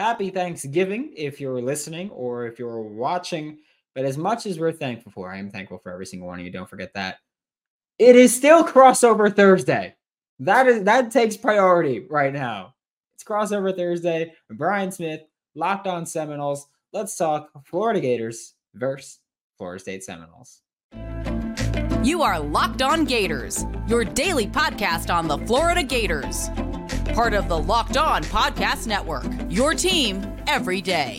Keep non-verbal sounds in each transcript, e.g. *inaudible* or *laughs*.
happy Thanksgiving if you're listening or if you're watching. But as much as we're thankful for, I am thankful for every single one of you. Don't forget that. It is still crossover Thursday. That is that takes priority right now. It's crossover Thursday. Brian Smith, Locked On Seminoles. Let's talk Florida Gators versus Florida State Seminoles. You are Locked On Gators, your daily podcast on the Florida Gators. Part of the Locked On Podcast Network, your team every day.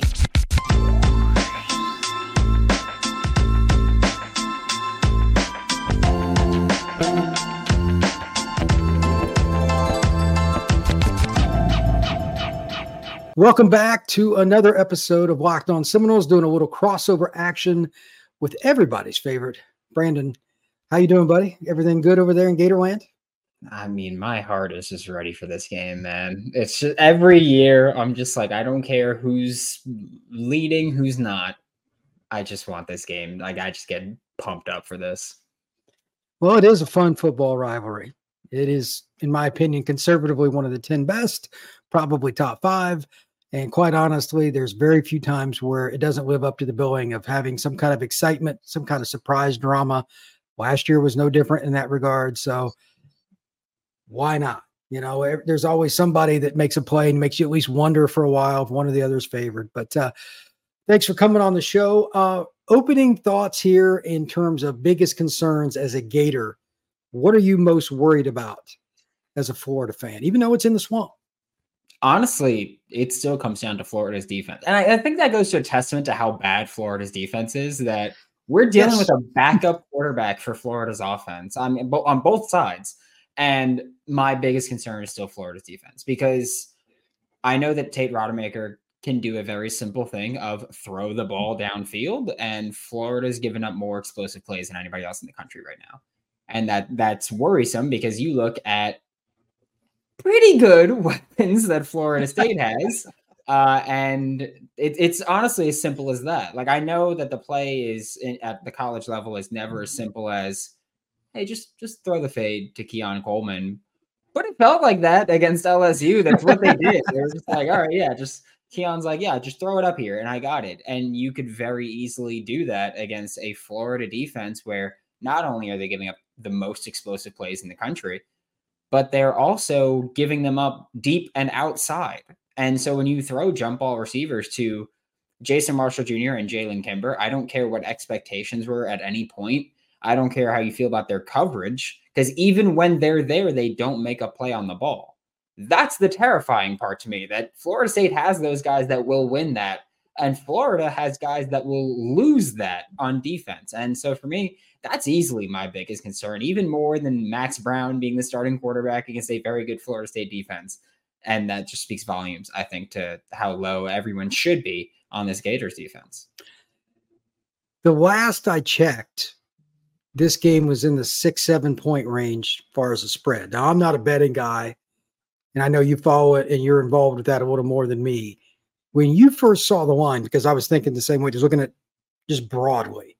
Welcome back to another episode of Locked On Seminoles, doing a little crossover action with everybody's favorite Brandon. How you doing, buddy? Everything good over there in Gatorland? I mean, my heart is just ready for this game, man. It's just every year I'm just like, I don't care who's leading, who's not. I just want this game. Like, I just get pumped up for this. Well, it is a fun football rivalry. It is, in my opinion, conservatively one of the 10 best, probably top five. And quite honestly, there's very few times where it doesn't live up to the billing of having some kind of excitement, some kind of surprise drama. Last year was no different in that regard. So why not? You know, there's always somebody that makes a play and makes you at least wonder for a while if one or the other's favored. But uh, thanks for coming on the show. Uh, opening thoughts here in terms of biggest concerns as a Gator. What are you most worried about as a Florida fan, even though it's in the swamp? honestly, it still comes down to Florida's defense. And I, I, think that goes to a testament to how bad Florida's defense is that we're dealing yes. with a backup quarterback for Florida's offense. I mean, on both sides. And my biggest concern is still Florida's defense because I know that Tate Rodemaker can do a very simple thing of throw the ball downfield, and Florida's given up more explosive plays than anybody else in the country right now. And that that's worrisome because you look at pretty good *laughs* weapons that Florida State has. Uh, and it, it's honestly as simple as that. Like I know that the play is in, at the college level is never as simple as, hey, just just throw the fade to Keon Coleman. But it felt like that against LSU. That's what they did. they were just like, all right, yeah, just Keon's like, yeah, just throw it up here, and I got it. And you could very easily do that against a Florida defense where not only are they giving up the most explosive plays in the country, but they're also giving them up deep and outside. And so when you throw jump ball receivers to Jason Marshall Jr. and Jalen Kimber, I don't care what expectations were at any point. I don't care how you feel about their coverage because even when they're there, they don't make a play on the ball. That's the terrifying part to me that Florida State has those guys that will win that. And Florida has guys that will lose that on defense. And so for me, that's easily my biggest concern, even more than Max Brown being the starting quarterback against a very good Florida State defense. And that just speaks volumes, I think, to how low everyone should be on this Gators defense. The last I checked, this game was in the six, seven point range as far as the spread. Now, I'm not a betting guy, and I know you follow it and you're involved with that a little more than me. When you first saw the line, because I was thinking the same way, just looking at just broadly,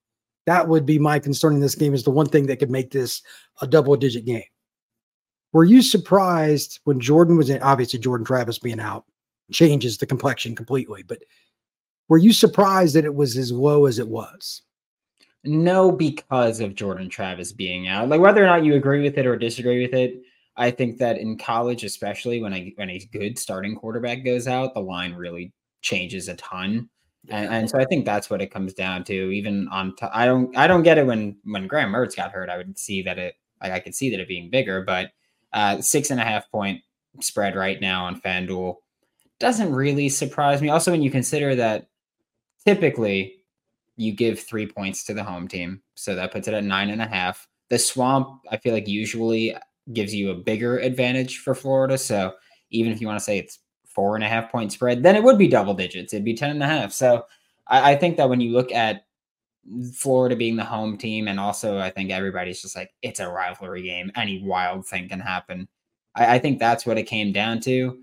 that would be my concern in this game is the one thing that could make this a double digit game. Were you surprised when Jordan was in? Obviously, Jordan Travis being out changes the complexion completely, but were you surprised that it was as low as it was? No, because of Jordan Travis being out. Like whether or not you agree with it or disagree with it, I think that in college, especially when a when a good starting quarterback goes out, the line really changes a ton. And, and, so I think that's what it comes down to. Even on, t- I don't, I don't get it when when Graham Mertz got hurt. I would see that it, like I could see that it being bigger, but uh, six and a half point spread right now on FanDuel doesn't really surprise me. Also, when you consider that typically you give three points to the home team, so that puts it at nine and a half. The swamp, I feel like usually gives you a bigger advantage for Florida. So even if you want to say it's four and a half point spread, then it would be double digits. It'd be 10 and a half. So I, I think that when you look at Florida being the home team, and also I think everybody's just like, it's a rivalry game. Any wild thing can happen. I, I think that's what it came down to.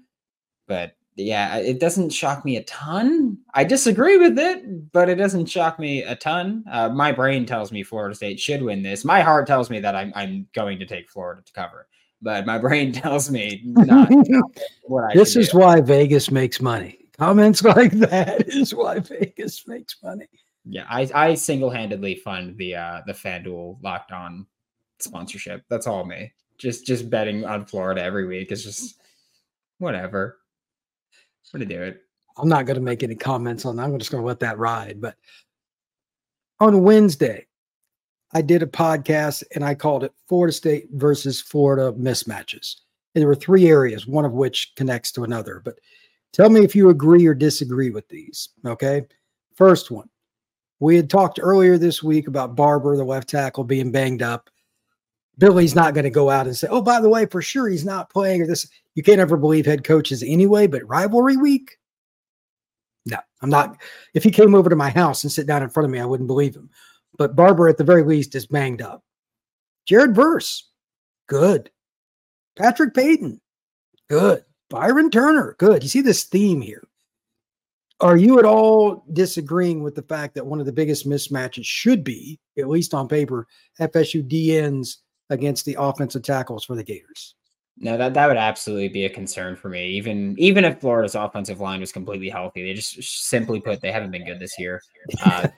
But yeah, it doesn't shock me a ton. I disagree with it, but it doesn't shock me a ton. Uh, my brain tells me Florida State should win this. My heart tells me that I'm, I'm going to take Florida to cover but my *laughs* brain tells me not, *laughs* what I This is do. why Vegas makes money Comments *laughs* like that is why Vegas makes money. Yeah, I, I single handedly fund the uh the FanDuel locked on sponsorship. That's all me. Just just betting on Florida every week is just whatever. I'm not gonna make any comments on that. I'm just gonna let that ride. But on Wednesday, I did a podcast and I called it Florida State versus Florida mismatches. And there were three areas, one of which connects to another. But tell me if you agree or disagree with these. Okay. First one, we had talked earlier this week about Barber, the left tackle, being banged up. Billy's not going to go out and say, oh, by the way, for sure he's not playing or this. You can't ever believe head coaches anyway, but rivalry week? No, I'm not. If he came over to my house and sit down in front of me, I wouldn't believe him but Barber at the very least is banged up. Jared Verse, good. Patrick Payton, good. Byron Turner, good. You see this theme here. Are you at all disagreeing with the fact that one of the biggest mismatches should be, at least on paper, FSU DNs against the offensive tackles for the Gators? No, that, that would absolutely be a concern for me. Even even if Florida's offensive line was completely healthy, they just simply put they haven't been good this year. Uh,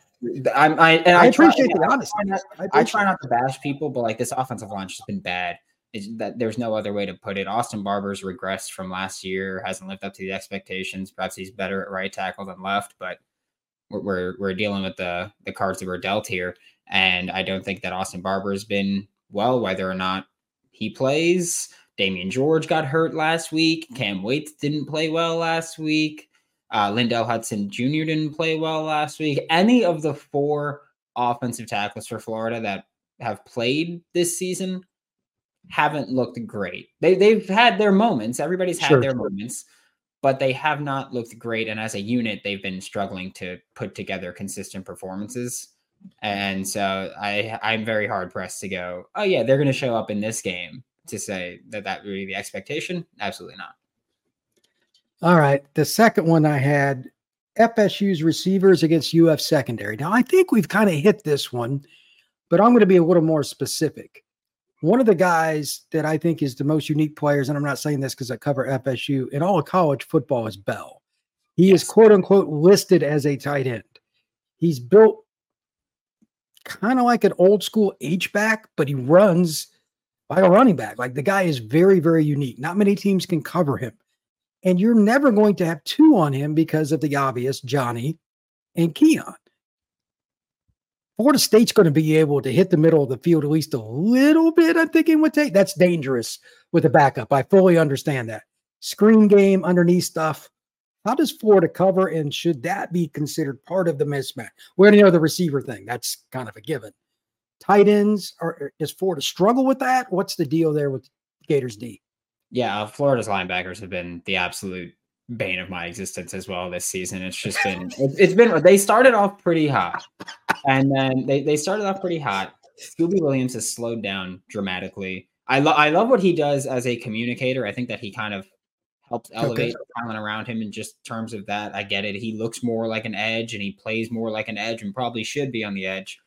I'm, I, and I, I appreciate try, the honesty. I, not, I, try not to bash people, but like this offensive line's just been bad. It's that there's no other way to put it. Austin Barber's regressed from last year, hasn't lived up to the expectations. Perhaps he's better at right tackle than left, but we're we're, we're dealing with the the cards that were dealt here, and I don't think that Austin Barber has been well. Whether or not he plays, Damieon George got hurt last week. Cam Waites didn't play well last week. Uh, Lindell Hudson Jr. didn't play well last week. Any of the four offensive tackles for Florida that have played this season haven't looked great. They they've had their moments. Everybody's had sure. their moments, but they have not looked great. And as a unit, they've been struggling to put together consistent performances. And so I I'm very hard pressed to go. Oh yeah, they're going to show up in this game to say that that would be the expectation. Absolutely not. All right. The second one I had FSU's receivers against UF secondary. Now, I think we've kind of hit this one, but I'm going to be a little more specific. One of the guys that I think is the most unique players, and I'm not saying this because I cover FSU in all of college football, is Bell. He yes. is quote unquote listed as a tight end. He's built kind of like an old school H back, but he runs like a running back. Like the guy is very, very unique. Not many teams can cover him. And you're never going to have two on him because of the obvious Johnny and Keon. Florida State's going to be able to hit the middle of the field at least a little bit. I'm thinking would take that's dangerous with a backup. I fully understand that. Screen game, underneath stuff. How does Florida cover, and should that be considered part of the mismatch? We're going know the receiver thing. That's kind of a given. Tight ends, are, does Florida struggle with that? What's the deal there with Gators D? Yeah, uh, Florida's linebackers have been the absolute bane of my existence as well this season. It's just been *laughs* it's been they started off pretty hot, and then they they started off pretty hot. Scooby Williams has slowed down dramatically. I love I love what he does as a communicator. I think that he kind of helps elevate okay. the talent around him in just terms of that. I get it. He looks more like an edge and he plays more like an edge and probably should be on the edge.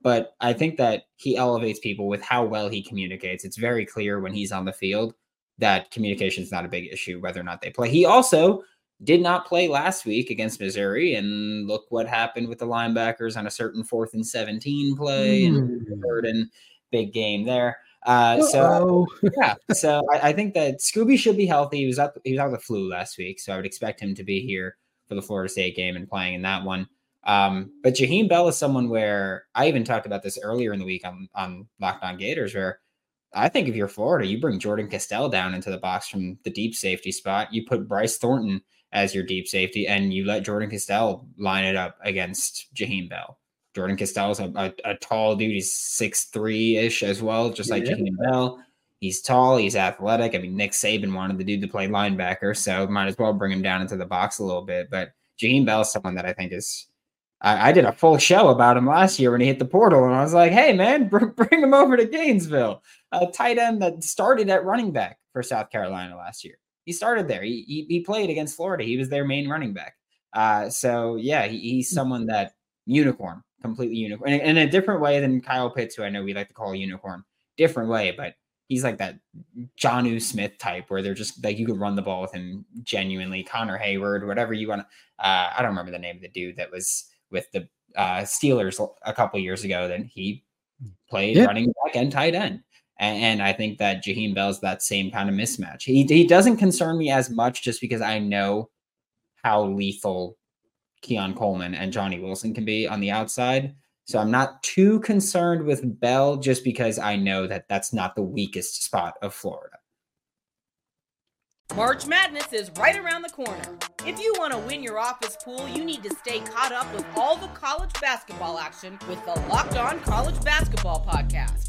But I think that he elevates people with how well he communicates. It's very clear when he's on the field that communication is not a big issue, whether or not they play. He also did not play last week against Missouri, and look what happened with the linebackers on a certain fourth and 17 play mm. and third and big game there. Uh, so yeah, so I, I, think that Scooby should be healthy. He was up, he was out with the flu last week, so I would expect him to be here for the Florida State game and playing in that one. Um, but Jaheim Bell is someone where I even talked about this earlier in the week on on Locked On Gators, where I think if you're Florida, you bring Jordan Castell down into the box from the deep safety spot. You put Bryce Thornton as your deep safety, and you let Jordan Castell line it up against Jaheim Bell. Jordan Castell is a, a, a, tall dude. He's six three ish as well, just like yeah. Jaheim Bell. He's tall. He's athletic. I mean, Nick Saban wanted the dude to play linebacker, so might as well bring him down into the box a little bit. But Bell is someone that I think is I, I, did a full show about him last year when he hit the portal, and I was like, "Hey, man, *laughs* br- bring him over to Gainesville." A tight end that started at running back for South Carolina last year. He started there. He he, he played against Florida. He was their main running back. Uh, so yeah, he, he's someone that unicorn, completely unicorn, in, in a different way than Kyle Pitts, who I know we like to call a unicorn. Different way, but he's like that Jonnu Smith type where they're just like you could run the ball with him genuinely. Connor Heyward, whatever you want. Uh, I don't remember the name of the dude that was with the uh, Steelers a couple years ago. Then he played running back and tight end. And, and I think that Jaheim Bell's that same kind of mismatch. He, he doesn't concern me as much just because I know how lethal Keon Coleman and Johnny Wilson can be on the outside. So I'm not too concerned with Bell just because I know that that's not the weakest spot of Florida. March Madness is right around the corner. If you want to win your office pool, you need to stay caught up with all the college basketball action with the Locked On College Basketball Podcast.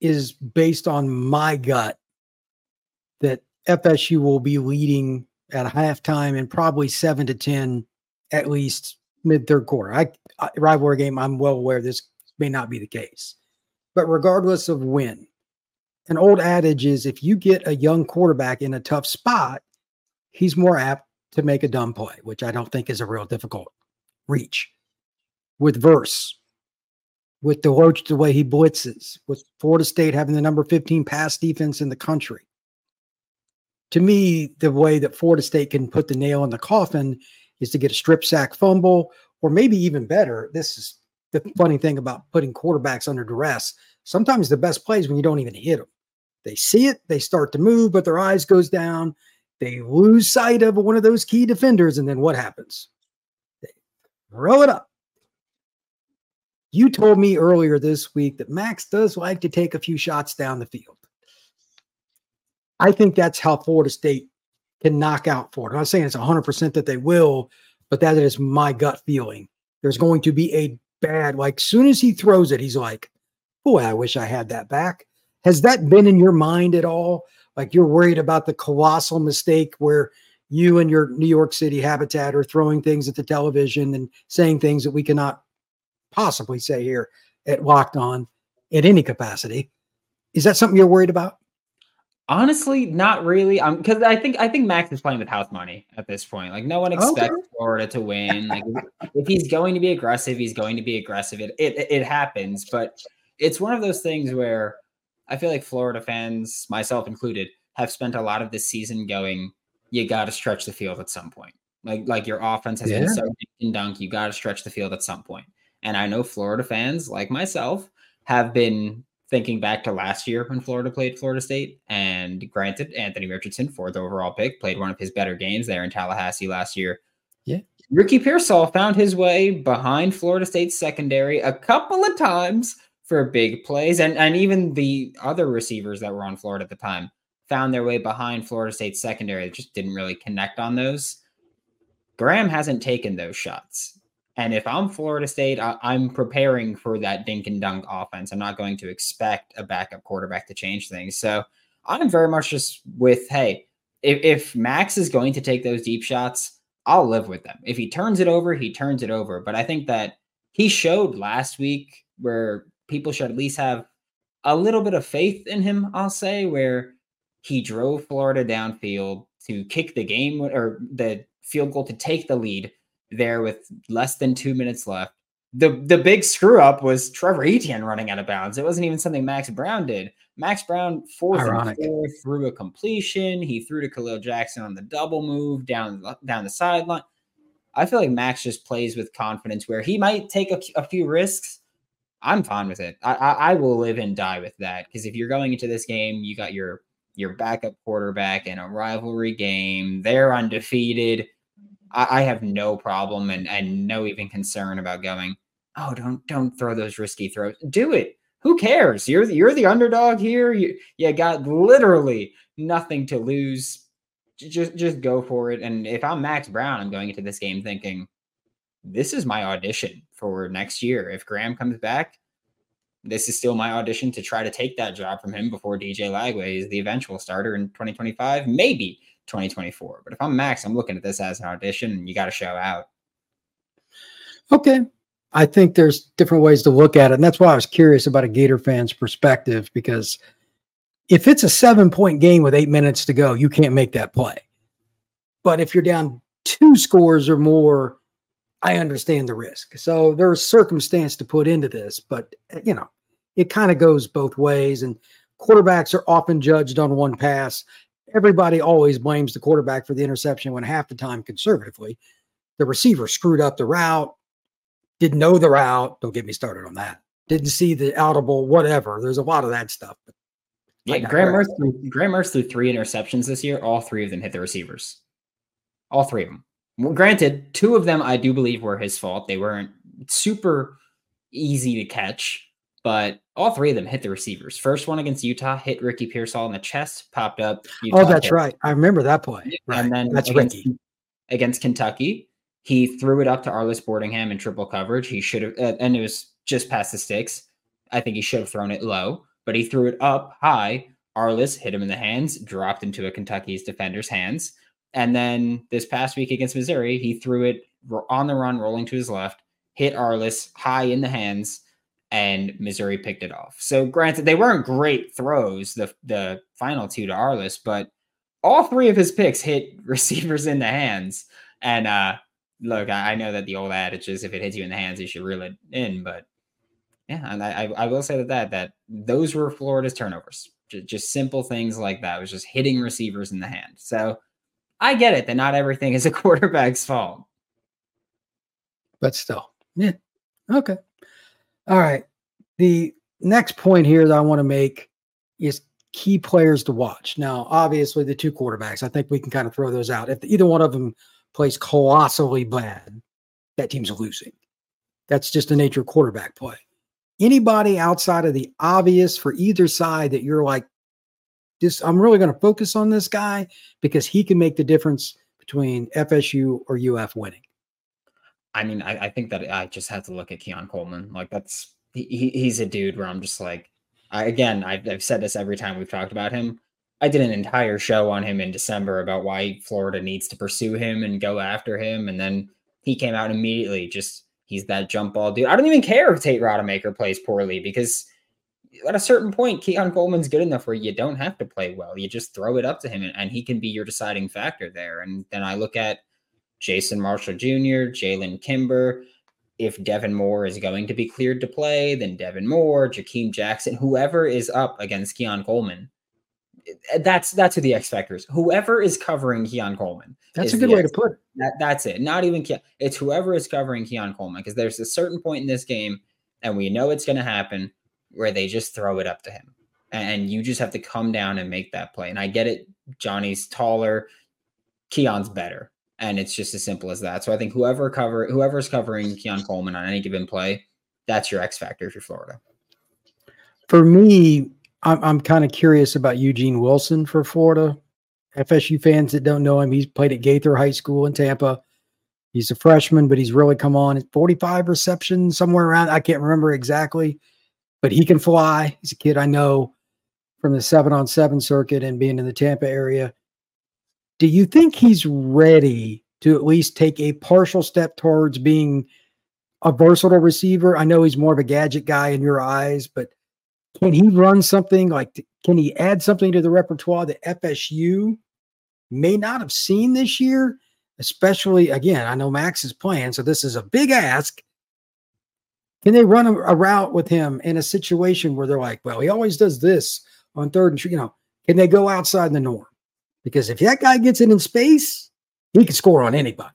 is based on my gut that FSU will be leading at halftime and probably seven to 10 at least mid third quarter. I, I, rivalry game, I'm well aware this may not be the case. But regardless of when, an old adage is if you get a young quarterback in a tough spot, he's more apt to make a dumb play, which I don't think is a real difficult reach. With Verse, with Deloach the way he blitzes, with Florida State having the number 15 pass defense in the country. To me, the way that Florida State can put the nail in the coffin is to get a strip sack fumble, or maybe even better. This is the funny thing about putting quarterbacks under duress. Sometimes the best plays when you don't even hit them. They see it, they start to move, but their eyes goes down. They lose sight of one of those key defenders, and then what happens? They throw it up. You told me earlier this week that Max does like to take a few shots down the field. I think that's how Florida State can knock out Florida. I'm not saying it's 100% that they will, but that is my gut feeling. There's going to be a bad, like, soon as he throws it, he's like, boy, I wish I had that back. Has that been in your mind at all? Like, you're worried about the colossal mistake where you and your New York City habitat are throwing things at the television and saying things that we cannot possibly say here at Locked On in any capacity. Is that something you're worried about? Honestly, not really. Um, because I think I think Max is playing with house money at this point. Like no one expects okay. Florida to win. Like if he's going to be aggressive, he's going to be aggressive. It, it it happens, but it's one of those things where I feel like Florida fans, myself included, have spent a lot of this season going, you got to stretch the field at some point. Like like your offense has yeah. been so dunk, you got to stretch the field at some point. And I know Florida fans like myself have been thinking back to last year when Florida played Florida State. And granted, Anthony Richardson, fourth overall pick, played one of his better games there in Tallahassee last year. Yeah. Ricky Pearsall found his way behind Florida State's secondary a couple of times for big plays. And, and even the other receivers that were on Florida at the time found their way behind Florida State's secondary. They just didn't really connect on those. Graham hasn't taken those shots. And if I'm Florida State, I, am preparing for that dink and dunk offense. I'm not going to expect a backup quarterback to change things. So I'm very much just with, hey, if, if Max is going to take those deep shots, I'll live with them. If he turns it over, he turns it over. But I think that he showed last week where people should at least have a little bit of faith in him, I'll say, where he drove Florida downfield to kick the game or the field goal to take the lead there with less than two minutes left. The the big screw up was Trevor Etienne running out of bounds. It wasn't even something Max Brown did. Max Brown fourth Ironic. and four threw a completion. He threw to Kahleil Jackson on the double move down down the sideline. I feel like Max just plays with confidence where he might take a, a few risks. I'm fine with it. I, I, I will live and die with that because if you're going into this game, you got your your backup quarterback in a rivalry game. They're undefeated I, I have no problem and, and no even concern about going, oh, don't don't throw those risky throws. Do it. Who cares? You're the, you're the underdog here. You you got literally nothing to lose. Just just go for it. And if I'm Max Brown, I'm going into this game thinking, this is my audition for next year. If Graham comes back, this is still my audition to try to take that job from him before DJ Lagway is the eventual starter in 2025, maybe 2024. But if I'm Max, I'm looking at this as an audition and you got to show out. Okay. I think there's different ways to look at it. And that's why I was curious about a Gator fan's perspective because if it's a seven point game with eight minutes to go, you can't make that play. But if you're down two scores or more, I understand the risk. So there's circumstance to put into this, but eh, you know, it kind of goes both ways. And quarterbacks are often judged on one pass. Everybody always blames the quarterback for the interception when half the time, conservatively, the receiver screwed up the route, didn't know the route. Don't get me started on that. Didn't see the audible, whatever. There's a lot of that stuff. But yeah, Graham Mertz, Graham Mertz threw three interceptions this year. All three of them hit the receivers. All three of them. Well, granted, two of them I do believe were his fault. They weren't super easy to catch, but all three of them hit the receivers. First one against Utah hit Ricky Pearsall in the chest, popped up. Oh, Utah oh, that's hit. right. I remember that play. Right. And then that's against, Ricky. against Kentucky, he threw it up to Arlis Boardingham in triple coverage. He should have, uh, and it was just past the sticks. I think he should have thrown it low, but he threw it up high. Arlis hit him in the hands, dropped into a Kentucky's defender's hands. And then this past week against Missouri, he threw it on the run, rolling to his left, hit Arlis high in the hands, and Missouri picked it off. So, granted, they weren't great throws, the the final two to Arlis, but all three of his picks hit *laughs* receivers in the hands. And uh, look, I, I know that the old adage is if it hits you in the hands, you should reel it in. But yeah, and I, I will say that that that those were Florida's turnovers. Just, just simple things like that. It was just hitting receivers in the hand. So I get it that not everything is a *laughs* quarterback's fault. But still, yeah. Okay. All right. The next point here that I want to make is key players to watch. Now, obviously, the two quarterbacks, I think we can kind of throw those out. If either one of them plays colossally bad, that team's losing. That's just the nature of quarterback play. Anybody outside of the obvious for either side that you're like, this I'm really going to focus on this guy because he can make the difference between FSU or UF winning. I mean, I, I think that I just have to look at Keon Coleman. Like that's he, he's a dude where I'm just like, I, again, I've, I've said this every time we've talked about him. I did an entire show on him in December about why Florida needs to pursue him and go after him, and then he came out immediately. Just he's that jump ball dude. I don't even care if Tate Rodemaker plays poorly because at a certain point, Keon Coleman's good enough where you don't have to play well. You just throw it up to him and, and he can be your deciding factor there. And then I look at Jason Marshall Jr., Jalen Kimber. If Devin Moore is going to be cleared to play, then Devin Moore, Jakeem Jackson, whoever is up against Keon Coleman, that's that's who the X factors. Whoever is covering Keon Coleman. That's a good way X- to put it. That, that's it. Not even Keon. It's whoever is covering Keon Coleman because there's a certain point in this game, and we know it's going to happen where they just throw it up to him. And you just have to come down and make that play. And I get it. Johnny's taller. Keon's better. And it's just as simple as that. So I think whoever cover whoever's covering Keon Coleman on any given play, that's your X factor for Florida. For me, I'm, I'm kind of curious about Eugene Wilson for Florida. FSU fans that don't know him, he's played at Gaither High School in Tampa. He's a freshman, but he's really come on. 45 receptions, somewhere around. I can't remember exactly but he can fly. He's a kid I know from the seven on seven circuit and being in the Tampa area. Do you think he's ready to at least take a partial step towards being a versatile receiver? I know he's more of a gadget guy in your eyes, but can he run something like, can he add something to the repertoire that FSU may not have seen this year? Especially, again, I know Max is playing, so this is a big ask. Can they run a, a, route with him in a situation where they're like, well, he always does this on third and you know, can they go outside the norm? Because if that guy gets it in space, he can score on anybody.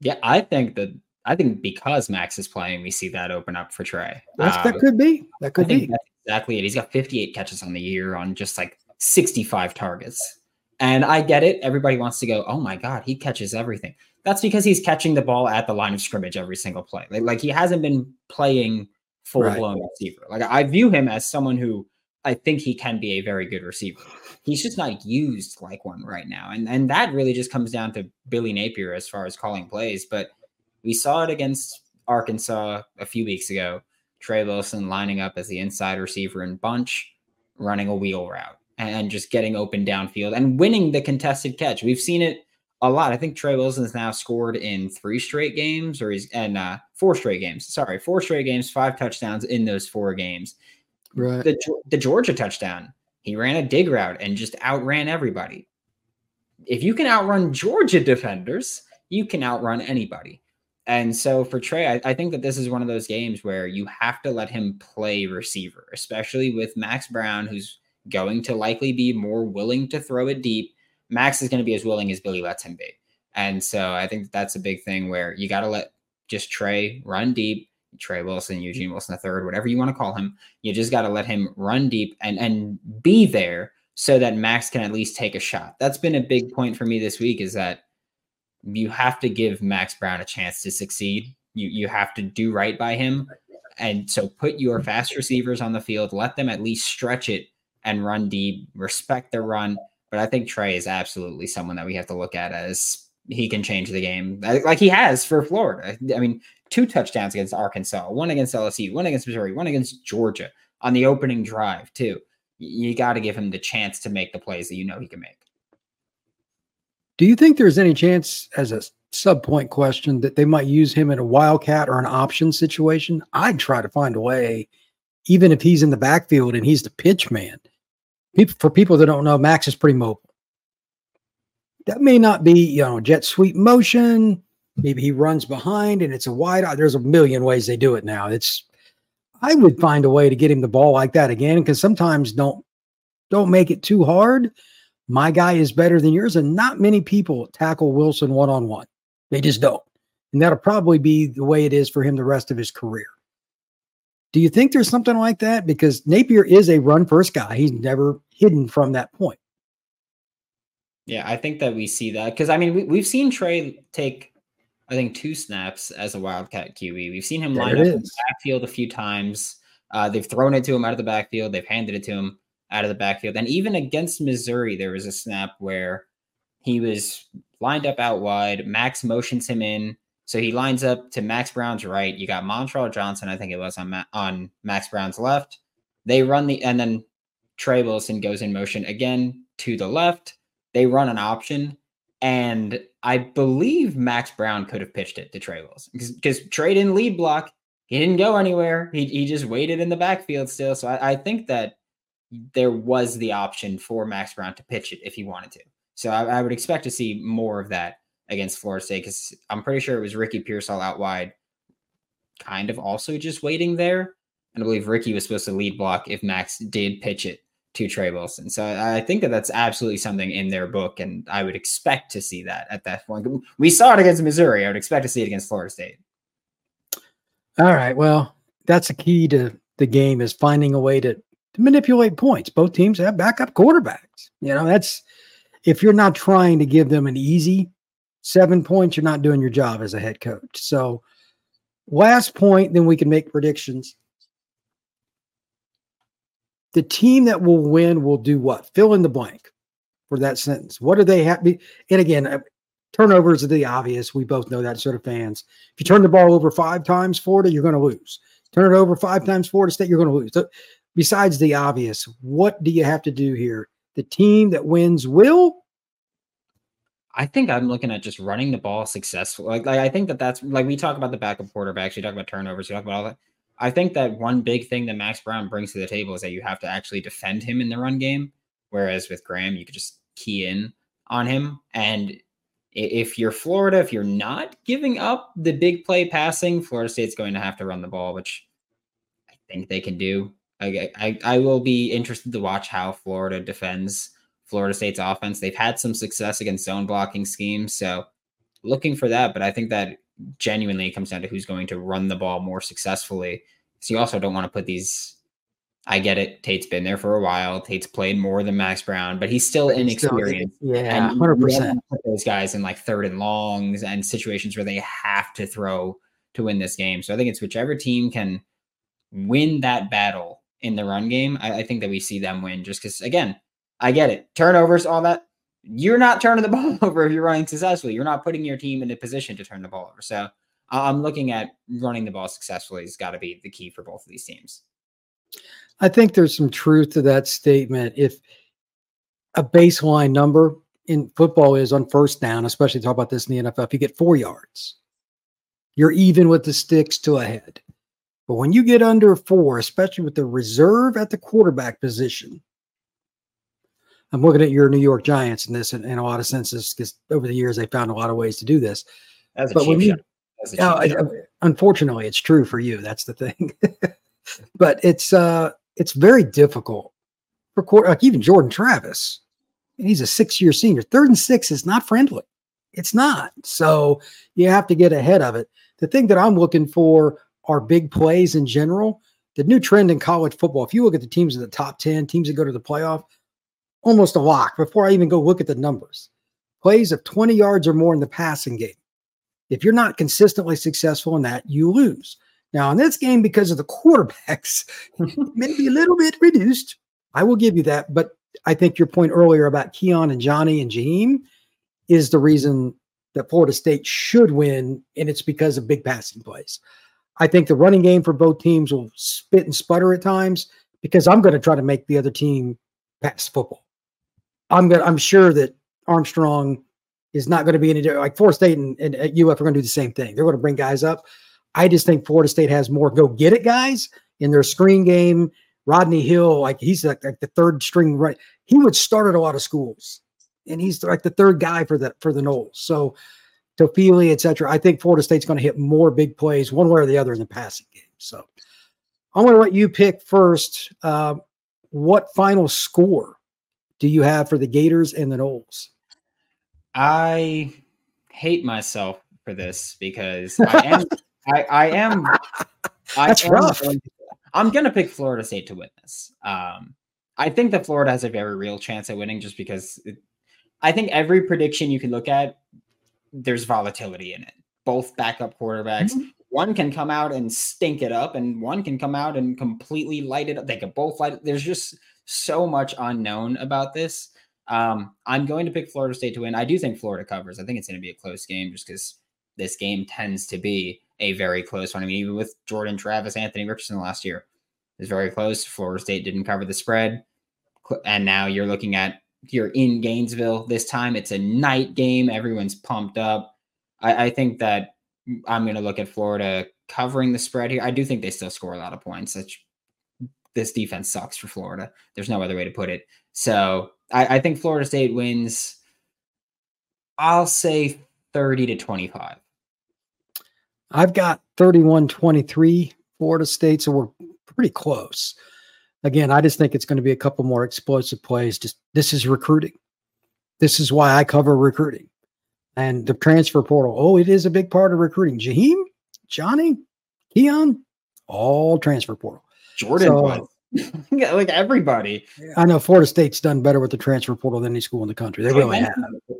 Yeah, I think that I think because Max is playing, we see that open up for Trey. that um, could be. That could be. exactly it. He's got 58 catches on the year on just like 65 targets. And I get it. Everybody wants to go, oh my God, he catches everything. That's because he's catching the ball at the line of scrimmage every single play. Like, like he hasn't been playing full blown right. receiver. Like I view him as someone who I think he can be a very good receiver. He's just not used like one right now. And and that really just comes down to Billy Napier as far as calling plays. But we saw it against Arkansas a few weeks ago. Trey Wilson lining up as the inside receiver in bunch, running a wheel route and just getting open downfield and winning the contested catch. We've seen it a lot. I think Trey Wilson's now scored in three straight games, or he's and uh, four straight games. Sorry, four straight games, five touchdowns in those four games. Right. The the Georgia touchdown, he ran a dig route and just outran everybody. If you can outrun Georgia defenders, you can outrun anybody. And so for Trey, I, I, think that this is one of those games where you have to let him play receiver, especially with Max Brown, who's going to likely be more willing to throw it deep. Max is going to be as willing as Billy lets him be. And so I think that's a big thing where you got to let just Trey run deep. Trey Wilson, Eugene Wilson third, whatever you want to call him, you just got to let him run deep and and be there so that Max can at least take a shot. That's been a big point for me this week is that you have to give Max Brown a chance to succeed. You you have to do right by him. And so put your fast receivers on the field, let them at least stretch it and run deep, respect the run. But I think Trey is absolutely someone that we have to look at as he can change the game like he has for Florida. I mean, two touchdowns against Arkansas, one against LSU, one against Missouri, one against Georgia on the opening drive, too. You got to give him the chance to make the plays that you know he can make. Do you think there's any chance, as a sub point question, that they might use him in a wildcat or an option situation? I'd try to find a way, even if he's in the backfield and he's the pitch man, for people that don't know, Max is pretty mobile. That may not be, you know, jet sweep motion. Maybe he runs behind and it's a wide. There's a million ways they do it now. It's, I would find a way to get him the ball like that again because sometimes don't don't make it too hard. My guy is better than yours, and not many people tackle Wilson one on one. They just don't, and that'll probably be the way it is for him the rest of his career. Do you think there's something like that? Because Napier is a run first guy. He's never hidden from that point. Yeah, I think that we see that because I mean we, we've seen Trey take I think two snaps as a Wildcat QB. We've seen him there line up is. in the backfield a few times. Uh, they've thrown it to him out of the backfield. They've handed it to him out of the backfield. And even against Missouri, there was a snap where he was lined up out wide. Max motions him in. So he lines up to Max Brown's right. You got Montrell Johnson, I think it was on Ma- on Max Brown's left. They run the and then Trey Wilson goes in motion again to the left. They run an option, and I believe Max Brown could have pitched it to Trey Wilson because Trey didn't lead block. He didn't go anywhere. He, he just waited in the backfield still. So I, I think that there was the option for Max Brown to pitch it if he wanted to. So I, I would expect to see more of that against Florida State because I'm pretty sure it was Ricky Pearsall out wide, kind of also just waiting there. And I believe Ricky was supposed to lead block if Max did pitch it to Trey Wilson. So I think that that's absolutely something in their book, and I would expect to see that at that point. We saw it against Missouri. I would expect to see it against Florida State. All right. Well, that's a key to the game is finding a way to, to manipulate points. Both teams have backup quarterbacks. You know, that's if you're not trying to give them an easy seven points, you're not doing your job as a head coach. So, last point, then we can make predictions. The team that will win will do what? Fill in the blank for that sentence. What do they have? And again, uh, turnovers are the obvious. We both know that sort of fans. If you turn the ball over five times, Florida, you're going to lose. Turn it over five times, Florida State, you're going to lose. So, besides the obvious, what do you have to do here? The team that wins will I think I'm looking at just running the ball successful. Like, like I think that that's like we talk about the backup quarterbacks, You talk about turnovers, You talk about all that. I think that one big thing that Max Brown brings to the table is that you have to actually defend him in the run game. Whereas with Graham, you could just key in on him. And if you're Florida, if you're not giving up the big play passing, Florida State's going to have to run the ball, which I think they can do. I, I, I will be interested to watch how Florida defends Florida State's offense. They've had some success against zone blocking schemes, so looking for that. But I think that genuinely comes down to who's going to run the ball more successfully. So you also don't want to put these. I get it. Tate's been there for a while. Tate's played more than Max Brown, but he's still inexperienced. yeah, hundred percent. Those guys in like third and longs and situations where they have to throw to win this game. So I think it's whichever team can win that battle in the run game. I, I think that we see them win just because again, I get it. Turnovers, all that. You're not turning the *laughs* ball over if you're running successfully. You're not putting your team in a position to turn the ball over. So I'm looking at running the ball successfully has got to be the key for both of these teams. I think there's some truth to that statement. If a baseline number in football is on first down, especially talk about this in the NFL, if you get four yards, you're even with the sticks to a head. But when you get under four, especially with the reserve at the quarterback position, I'm looking at your New York Giants in this in, in a lot of senses because over the years they found a lot of ways to do this. That's But when you- shot. A cheap Yeah, I- unfortunately, it's true for you. That's the thing. *laughs* but it's uh it's very difficult for quar- like even Jordan Travis. and He's a six-year senior. Third and six is not friendly. It's not. So you have to get ahead of it. The thing that I'm looking for are big plays in general. The new trend in college football, if you look at the teams in the top 10, teams that go to the playoff, almost a lock before I even go look at the numbers. Plays of 20 yards or more in the passing game. If you're not consistently successful in that, you lose. Now, in this game, because of the *laughs* quarterbacks, maybe a little bit reduced. I will give you that. But I think your point earlier about Keon and Johnny and Jaheim is the reason that Florida State should win, and it's because of big passing plays. I think the running game for both teams will spit and sputter at times because I'm going to try to make the other team pass football. I'm going. I'm sure that Armstrong is not going to be any different. Like Florida State and, and at UF are going to do the same thing. They're going to bring guys up. I just think Florida State has more go get it guys in their screen game. Rodney Hill, like he's like, like the third string right. He would start at a lot of schools, and he's like the third guy for the for the Noles. So Toafili, et cetera. I think Florida State's going to hit more big plays one way or the other in the passing game. So I'm going to let you pick first. Uh, what final score do you have for the Gators and the Noles? I hate myself for this because I *laughs* am I, I am I That's am rough. going to- I'm gonna pick Florida State to win this. Um I think that Florida has a very real chance at winning just because it, I think every prediction you can look at, there's volatility in it. Both backup quarterbacks. Mhm. One can come out and stink it up, and one can come out and completely light it up. They could both light it. There's just so much unknown about this. Um, I'm going to pick Florida State to win. I do think Florida covers. I think it's going to be a close game just because this game tends to be a very close one. I mean, even with Jordan Travis, Anthony Richardson last year, was very close. Florida State didn't cover the spread. And now you're looking at you're in Gainesville this time. It's a night game. Everyone's pumped up. I, I think that I'm going to look at Florida covering the spread here. I do think they still score a lot of points. That's, this defense sucks for Florida. There's no other way to put it. So I, I think Florida State wins. I'll say 30 to 25. I've got 31 23 Florida State, so we're pretty close. Again, I just think it's going to be a couple more explosive plays. Just this is recruiting. This is why I cover recruiting and the transfer portal. Oh, it is a big part of recruiting. Jaheim, Johnny, Keon, all transfer portal. Jordan So- was. *laughs* Yeah, like everybody. I know Florida State's done better with the transfer portal than any school in the country. They Trey, really have.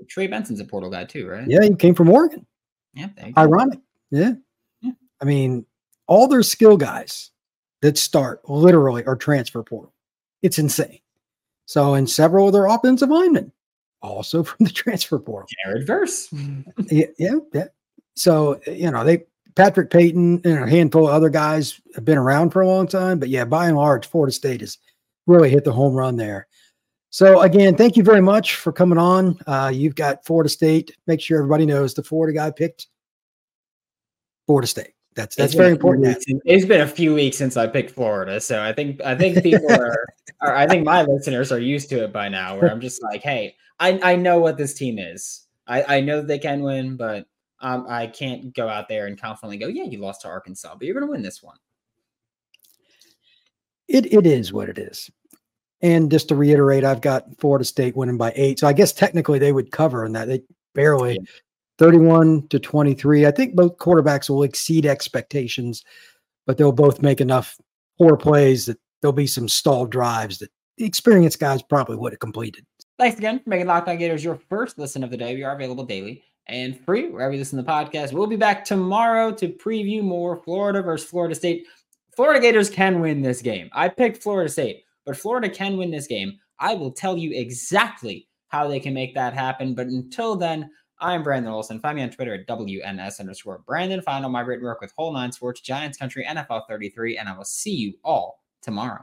Trey Benson's a portal guy too, right? Yeah, he came from Oregon. Yeah. Ironic. Yeah. Yeah. I mean, all their skill guys that start literally are transfer portal. It's insane. So, and several of their offensive linemen also *laughs* from the transfer portal. Jared Verse. Yeah. Yeah. yeah. So, you know, they, Patrick Payton and a handful of other guys have been around for a long time. But yeah, by and large, Florida State has really hit the home run there. So, again, thank you very much for coming on. Uh, you've got Florida State. Make sure everybody knows the Florida guy picked Florida State. That's that's It's very important. It's been a few weeks since I picked Florida, so I think I think *laughs* people are, are I think my listeners are used to it by now. Where I'm just like, hey, I I know what this team is. I I know that they can win, but um, I can't go out there and confidently go, yeah, you lost to Arkansas, but you're going to win this one. It it is what it is. And just to reiterate, I've got Florida State winning by eight. So I guess technically they would cover in that. They barely Yeah. 31 to 23. I think both quarterbacks will exceed expectations, but they'll both make enough poor plays that there'll be some stalled drives that the experienced guys probably would have completed. Thanks again for making Locked On Gators your first listen of the day. We are available daily and free wherever you listen to the podcast. We'll be back tomorrow to preview more Florida versus Florida State. Florida Gators can win this game. I picked Florida State, but Florida can win this game. I will tell you exactly how they can make that happen. But until then, I'm Brandon Olsen. Find me on Twitter at WNS underscore Brandon. Find all my written work with Whole Nine Sports, Giants Country, NFL 33, and I will see you all tomorrow.